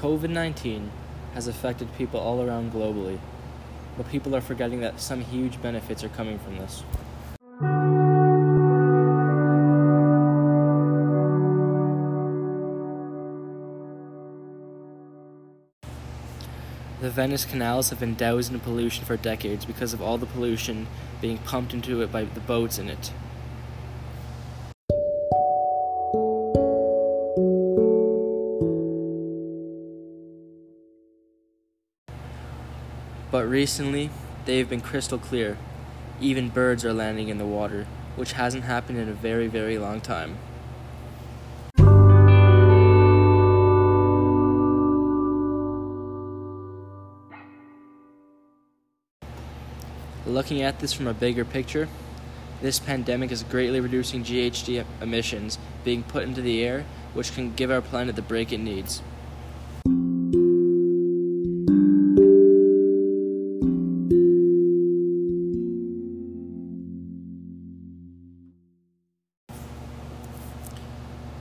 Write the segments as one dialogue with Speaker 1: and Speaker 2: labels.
Speaker 1: COVID 19 has affected people all around globally, but people are forgetting that some huge benefits are coming from this. The Venice canals have been doused in pollution for decades because of all the pollution being pumped into it by the boats in it. But recently, they've been crystal clear. Even birds are landing in the water, which hasn't happened in a very, very long time. Looking at this from a bigger picture, this pandemic is greatly reducing GHG emissions being put into the air, which can give our planet the break it needs.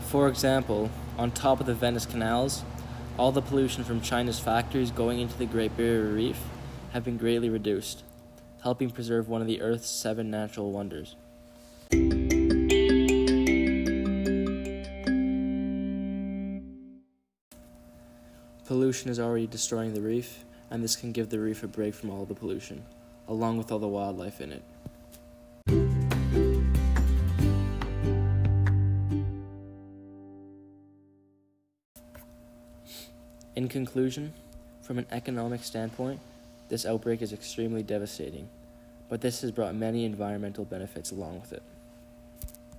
Speaker 1: For example, on top of the Venice canals, all the pollution from China's factories going into the Great Barrier Reef have been greatly reduced, helping preserve one of the Earth's seven natural wonders. Pollution is already destroying the reef, and this can give the reef a break from all the pollution, along with all the wildlife in it. In conclusion, from an economic standpoint, this outbreak is extremely devastating, but this has brought many environmental benefits along with it.